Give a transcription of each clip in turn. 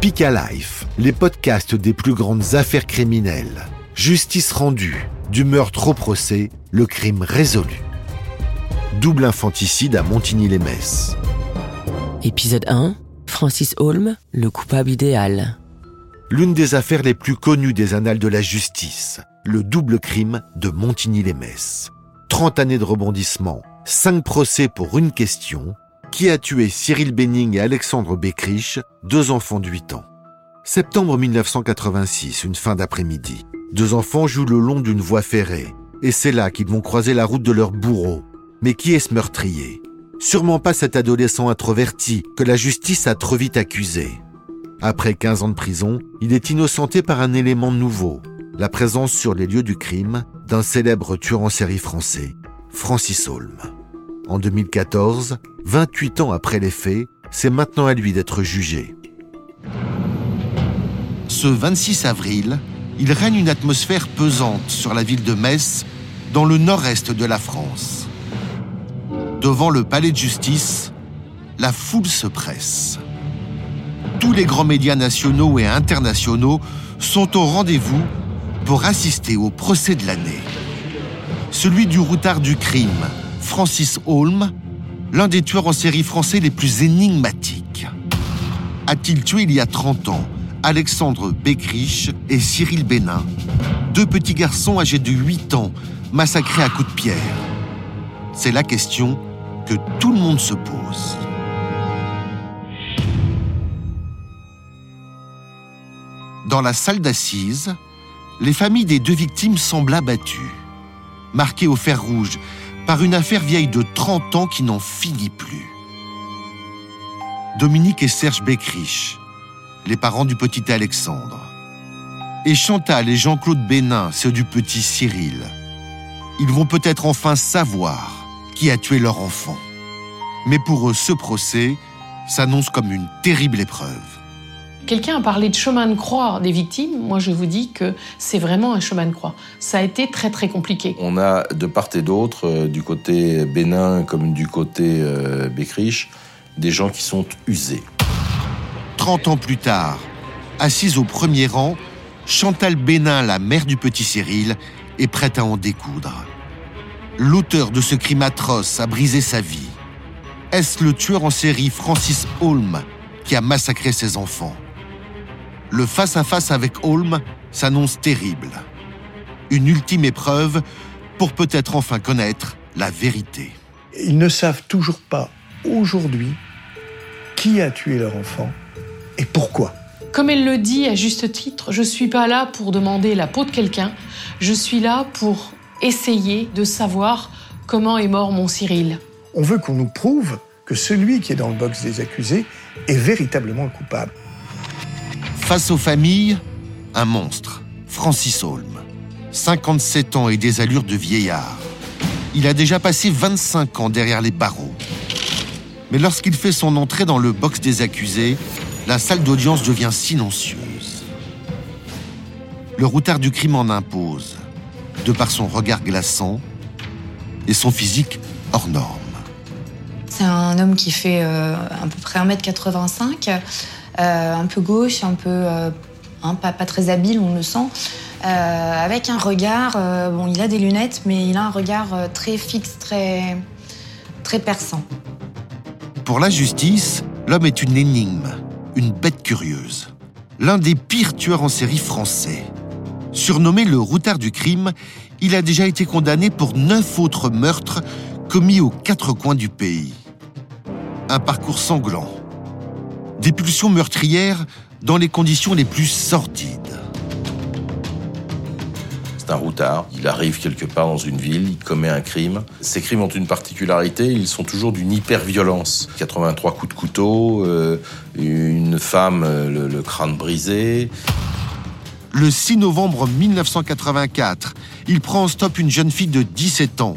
Speak Life, les podcasts des plus grandes affaires criminelles. Justice rendue, du meurtre au procès, le crime résolu. Double infanticide à Montigny-les-Messes. Épisode 1 Francis Holm, le coupable idéal. L'une des affaires les plus connues des annales de la justice, le double crime de Montigny-les-Messes. 30 années de rebondissement, 5 procès pour une question, qui a tué Cyril Benning et Alexandre Beckrich, deux enfants de 8 ans. Septembre 1986, une fin d'après-midi. Deux enfants jouent le long d'une voie ferrée, et c'est là qu'ils vont croiser la route de leur bourreau. Mais qui est ce meurtrier? Sûrement pas cet adolescent introverti que la justice a trop vite accusé. Après 15 ans de prison, il est innocenté par un élément nouveau, la présence sur les lieux du crime d'un célèbre tueur en série français, Francis Holm. En 2014, 28 ans après les faits, c'est maintenant à lui d'être jugé. Ce 26 avril, il règne une atmosphère pesante sur la ville de Metz, dans le nord-est de la France. Devant le palais de justice, la foule se presse. Tous les grands médias nationaux et internationaux sont au rendez-vous pour assister au procès de l'année. Celui du routard du crime, Francis Holm, l'un des tueurs en série français les plus énigmatiques. A-t-il tué il y a 30 ans Alexandre Beckrich et Cyril Bénin, deux petits garçons âgés de 8 ans, massacrés à coups de pierre C'est la question que tout le monde se pose. Dans la salle d'assises, les familles des deux victimes semblent abattues, marquées au fer rouge par une affaire vieille de 30 ans qui n'en finit plus. Dominique et Serge Beckrich, les parents du petit Alexandre. Et Chantal et Jean-Claude Bénin, ceux du petit Cyril. Ils vont peut-être enfin savoir qui a tué leur enfant. Mais pour eux, ce procès s'annonce comme une terrible épreuve. Quelqu'un a parlé de chemin de croix des victimes. Moi, je vous dis que c'est vraiment un chemin de croix. Ça a été très, très compliqué. On a de part et d'autre, euh, du côté Bénin comme du côté euh, des gens qui sont usés. 30 ans plus tard, assise au premier rang, Chantal Bénin, la mère du petit Cyril, est prête à en découdre. L'auteur de ce crime atroce a brisé sa vie. Est-ce le tueur en série Francis Holm qui a massacré ses enfants? Le face-à-face avec Holm s'annonce terrible. Une ultime épreuve pour peut-être enfin connaître la vérité. Ils ne savent toujours pas aujourd'hui qui a tué leur enfant et pourquoi. Comme elle le dit à juste titre, je ne suis pas là pour demander la peau de quelqu'un, je suis là pour essayer de savoir comment est mort mon Cyril. On veut qu'on nous prouve que celui qui est dans le box des accusés est véritablement le coupable. Face aux familles, un monstre, Francis Holm. 57 ans et des allures de vieillard. Il a déjà passé 25 ans derrière les barreaux. Mais lorsqu'il fait son entrée dans le box des accusés, la salle d'audience devient silencieuse. Le routard du crime en impose, de par son regard glaçant et son physique hors norme. C'est un homme qui fait euh, à peu près 1m85, euh, un peu gauche, un peu euh, hein, pas, très habile, on le sent. Euh, avec un regard, bon, il a des lunettes, mais il a un regard très fixe, très, très perçant. Pour la justice, l'homme est une énigme, une bête curieuse. L'un des pires tueurs en série français. Surnommé le routard du crime, il a déjà été condamné pour neuf autres meurtres commis aux quatre coins du pays. Un parcours sanglant, des pulsions meurtrières dans les conditions les plus sordides. C'est un routard, il arrive quelque part dans une ville, il commet un crime. Ces crimes ont une particularité, ils sont toujours d'une hyper-violence. 83 coups de couteau, euh, une femme, euh, le, crâne brisé. Le 6 novembre 1984, il prend en stop une jeune fille de 17 ans.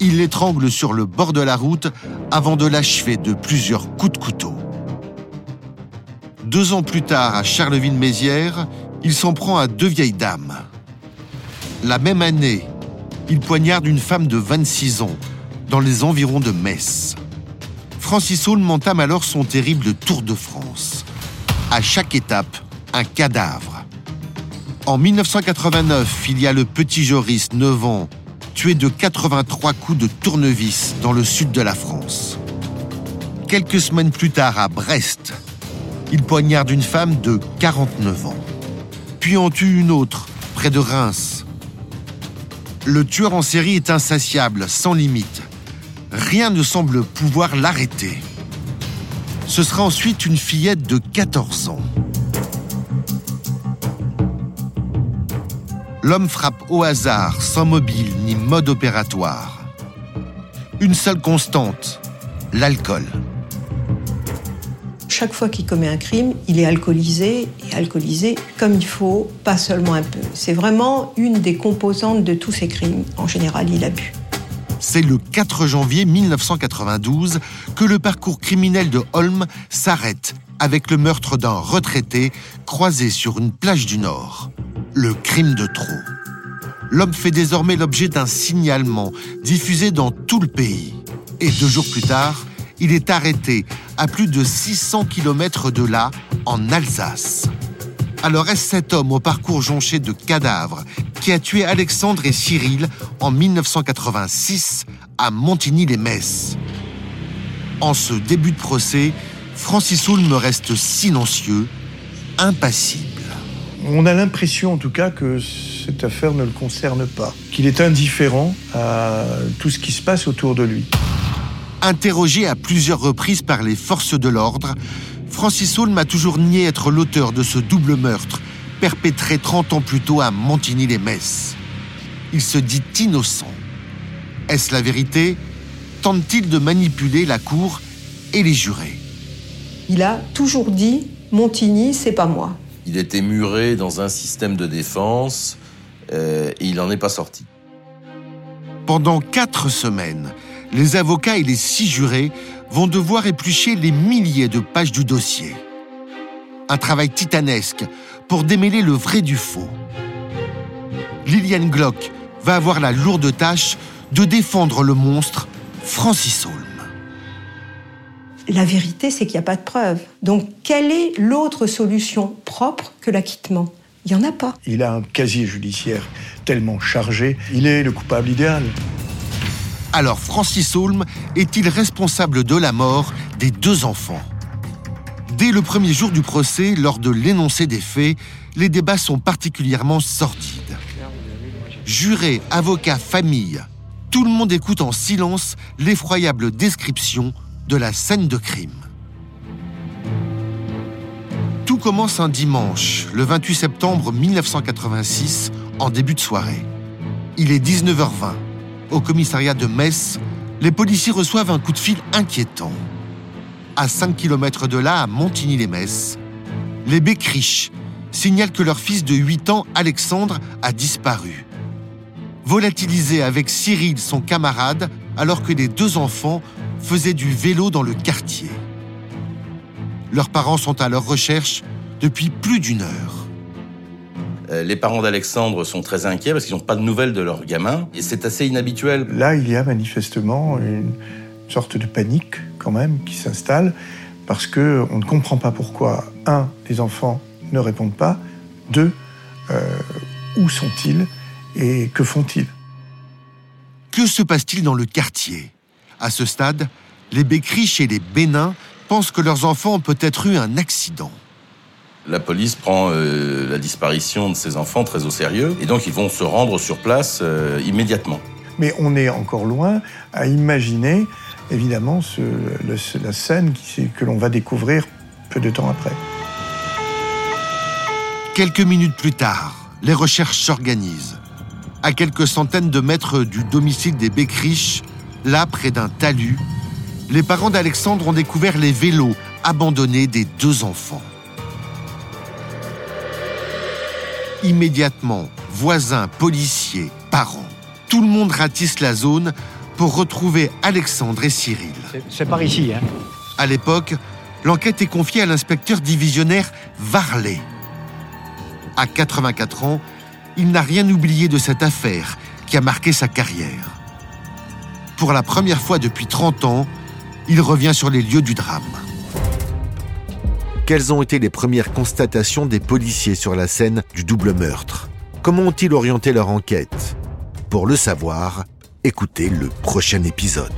Il l'étrangle sur le bord de la route avant de l'achever de plusieurs coups de couteau. Deux ans plus tard, à Charleville-Mézières, il s'en prend à deux vieilles dames. La même année, il poignarde une femme de 26 ans dans les environs de Metz. Francis Holm entame alors son terrible Tour de France. À chaque étape, un cadavre. En 1989, il y a le petit Joris, 9 ans, tué de 83 coups de tournevis dans le sud de la France. Quelques semaines plus tard, à Brest, il poignarde une femme de 49 ans. Puis en tue une autre, près de Reims. Le tueur en série est insatiable, sans limite. Rien ne semble pouvoir l'arrêter. Ce sera ensuite une fillette de 14 ans. L'homme frappe au hasard, sans mobile ni mode opératoire. Une seule constante, l'alcool. Chaque fois qu'il commet un crime, il est alcoolisé et alcoolisé comme il faut, pas seulement un peu. C'est vraiment une des composantes de tous ces crimes. En général, il a bu. C'est le 4 janvier 1992 que le parcours criminel de Holm s'arrête avec le meurtre d'un retraité croisé sur une plage du Nord. Le crime de trop. L'homme fait désormais l'objet d'un signalement diffusé dans tout le pays. Et deux jours plus tard, il est arrêté à plus de 600 km de là, en Alsace. Alors est-ce cet homme au parcours jonché de cadavres qui a tué Alexandre et Cyril en 1986 à Montigny-les-Metz En ce début de procès, Francis Houlme reste silencieux, impassible. On a l'impression en tout cas que cette affaire ne le concerne pas, qu'il est indifférent à tout ce qui se passe autour de lui. Interrogé à plusieurs reprises par les forces de l'ordre, Francis Holm a toujours nié être l'auteur de ce double meurtre, perpétré 30 ans plus tôt à Montigny-les-Metz. Il se dit innocent. Est-ce la vérité? Tente-t-il de manipuler la cour et les jurés? Il a toujours dit Montigny, c'est pas moi. Il était muré dans un système de défense euh, et il n'en est pas sorti. Pendant quatre semaines, les avocats et les six jurés vont devoir éplucher les milliers de pages du dossier. Un travail titanesque pour démêler le vrai du faux. Liliane Glock va avoir la lourde tâche de défendre le monstre Francis Holm. La vérité, c'est qu'il n'y a pas de preuve. Donc, quelle est l'autre solution propre que l'acquittement? Il n'y en a pas. Il a un casier judiciaire tellement chargé, il est le coupable idéal. Alors Francis Holm est-il responsable de la mort des deux enfants? Dès le premier jour du procès, lors de l'énoncé des faits, les débats sont particulièrement sordides. Jurés, avocats, famille, tout le monde écoute en silence l'effroyable description de la scène de crime. Tout commence un dimanche, le 28 septembre 1986, en début de soirée. Il est 19h20. Au commissariat de Metz, les policiers reçoivent un coup de fil inquiétant. À 5 km de là, à Montigny-les-Metz, les Bécriches signalent que leur fils de 8 ans, Alexandre, a disparu. Volatilisé avec Cyril, son camarade, alors que les deux enfants faisaient du vélo dans le quartier. Leurs parents sont à leur recherche depuis plus d'une heure. Euh, Les parents d'Alexandre sont très inquiets parce qu'ils n'ont pas de nouvelles de leur gamin. Et c'est assez inhabituel. Là, il y a manifestement une sorte de panique quand même qui s'installe parce que on ne comprend pas pourquoi un, les enfants ne répondent pas, deux, euh, où sont-ils et que font-ils? Que se passe-t-il dans le quartier? À ce stade, les Bécriches et les Bénins pensent que leurs enfants ont peut-être eu un accident. La police prend euh, la disparition de ces enfants très au sérieux et donc ils vont se rendre sur place euh, immédiatement. Mais on est encore loin à imaginer, évidemment, ce- le- la scène qui- que l'on va découvrir peu de temps après. Quelques minutes plus tard, les recherches s'organisent. À quelques centaines de mètres du domicile des Bécriches, là près d'un talus, les parents d'Alexandre ont découvert les vélos abandonnés des deux enfants. Immédiatement, voisins, policiers, parents, tout le monde ratisse la zone pour retrouver Alexandre et Cyril. C'est- par ici, hein. À l'époque, l'enquête est confiée à l'inspecteur divisionnaire Varlet. À 84 ans, il n'a rien oublié de cette affaire qui a marqué sa carrière. Pour la première fois depuis 30 ans, il revient sur les lieux du drame. Quelles ont été les premières constatations des policiers sur la scène du double meurtre? Comment ont-ils orienté leur enquête? Pour le savoir, écoutez le prochain épisode.